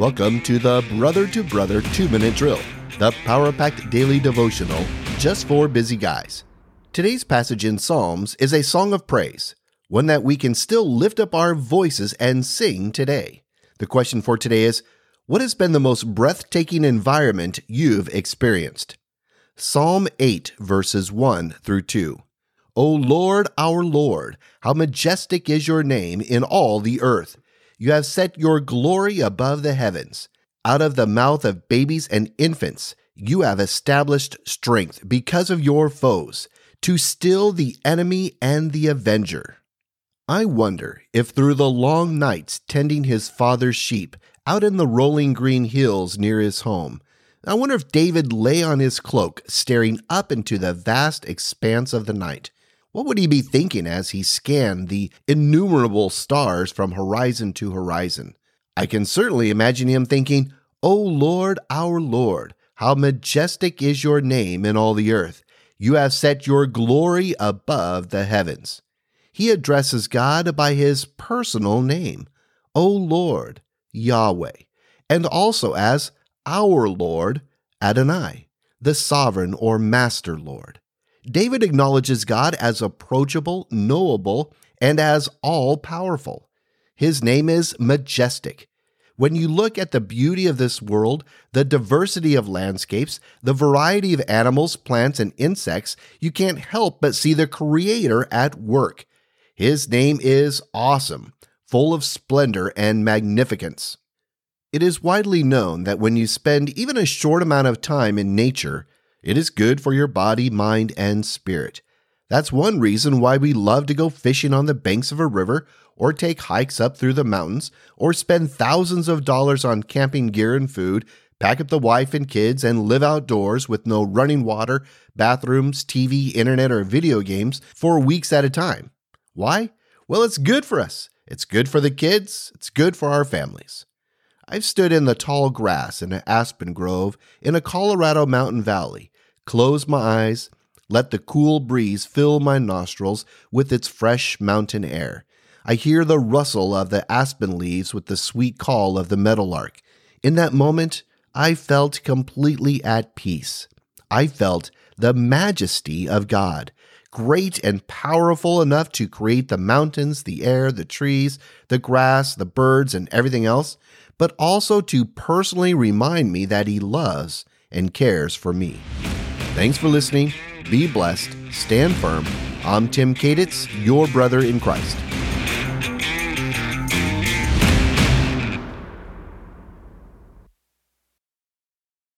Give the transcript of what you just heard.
Welcome to the Brother to Brother 2 Minute Drill, the power packed daily devotional just for busy guys. Today's passage in Psalms is a song of praise, one that we can still lift up our voices and sing today. The question for today is What has been the most breathtaking environment you've experienced? Psalm 8, verses 1 through 2. O Lord, our Lord, how majestic is your name in all the earth. You have set your glory above the heavens. Out of the mouth of babies and infants, you have established strength because of your foes, to still the enemy and the avenger. I wonder if through the long nights tending his father's sheep out in the rolling green hills near his home, I wonder if David lay on his cloak staring up into the vast expanse of the night what would he be thinking as he scanned the innumerable stars from horizon to horizon? I can certainly imagine him thinking, O Lord, our Lord, how majestic is your name in all the earth. You have set your glory above the heavens. He addresses God by his personal name, O Lord, Yahweh, and also as our Lord, Adonai, the sovereign or master Lord. David acknowledges God as approachable, knowable, and as all powerful. His name is majestic. When you look at the beauty of this world, the diversity of landscapes, the variety of animals, plants, and insects, you can't help but see the Creator at work. His name is awesome, full of splendor and magnificence. It is widely known that when you spend even a short amount of time in nature, it is good for your body, mind, and spirit. That's one reason why we love to go fishing on the banks of a river, or take hikes up through the mountains, or spend thousands of dollars on camping gear and food, pack up the wife and kids, and live outdoors with no running water, bathrooms, TV, internet, or video games for weeks at a time. Why? Well, it's good for us. It's good for the kids. It's good for our families. I've stood in the tall grass in an aspen grove in a Colorado mountain valley, closed my eyes, let the cool breeze fill my nostrils with its fresh mountain air. I hear the rustle of the aspen leaves with the sweet call of the meadowlark. In that moment, I felt completely at peace. I felt the majesty of God, great and powerful enough to create the mountains, the air, the trees, the grass, the birds, and everything else, but also to personally remind me that He loves and cares for me. Thanks for listening. Be blessed. Stand firm. I'm Tim Kaditz, your brother in Christ.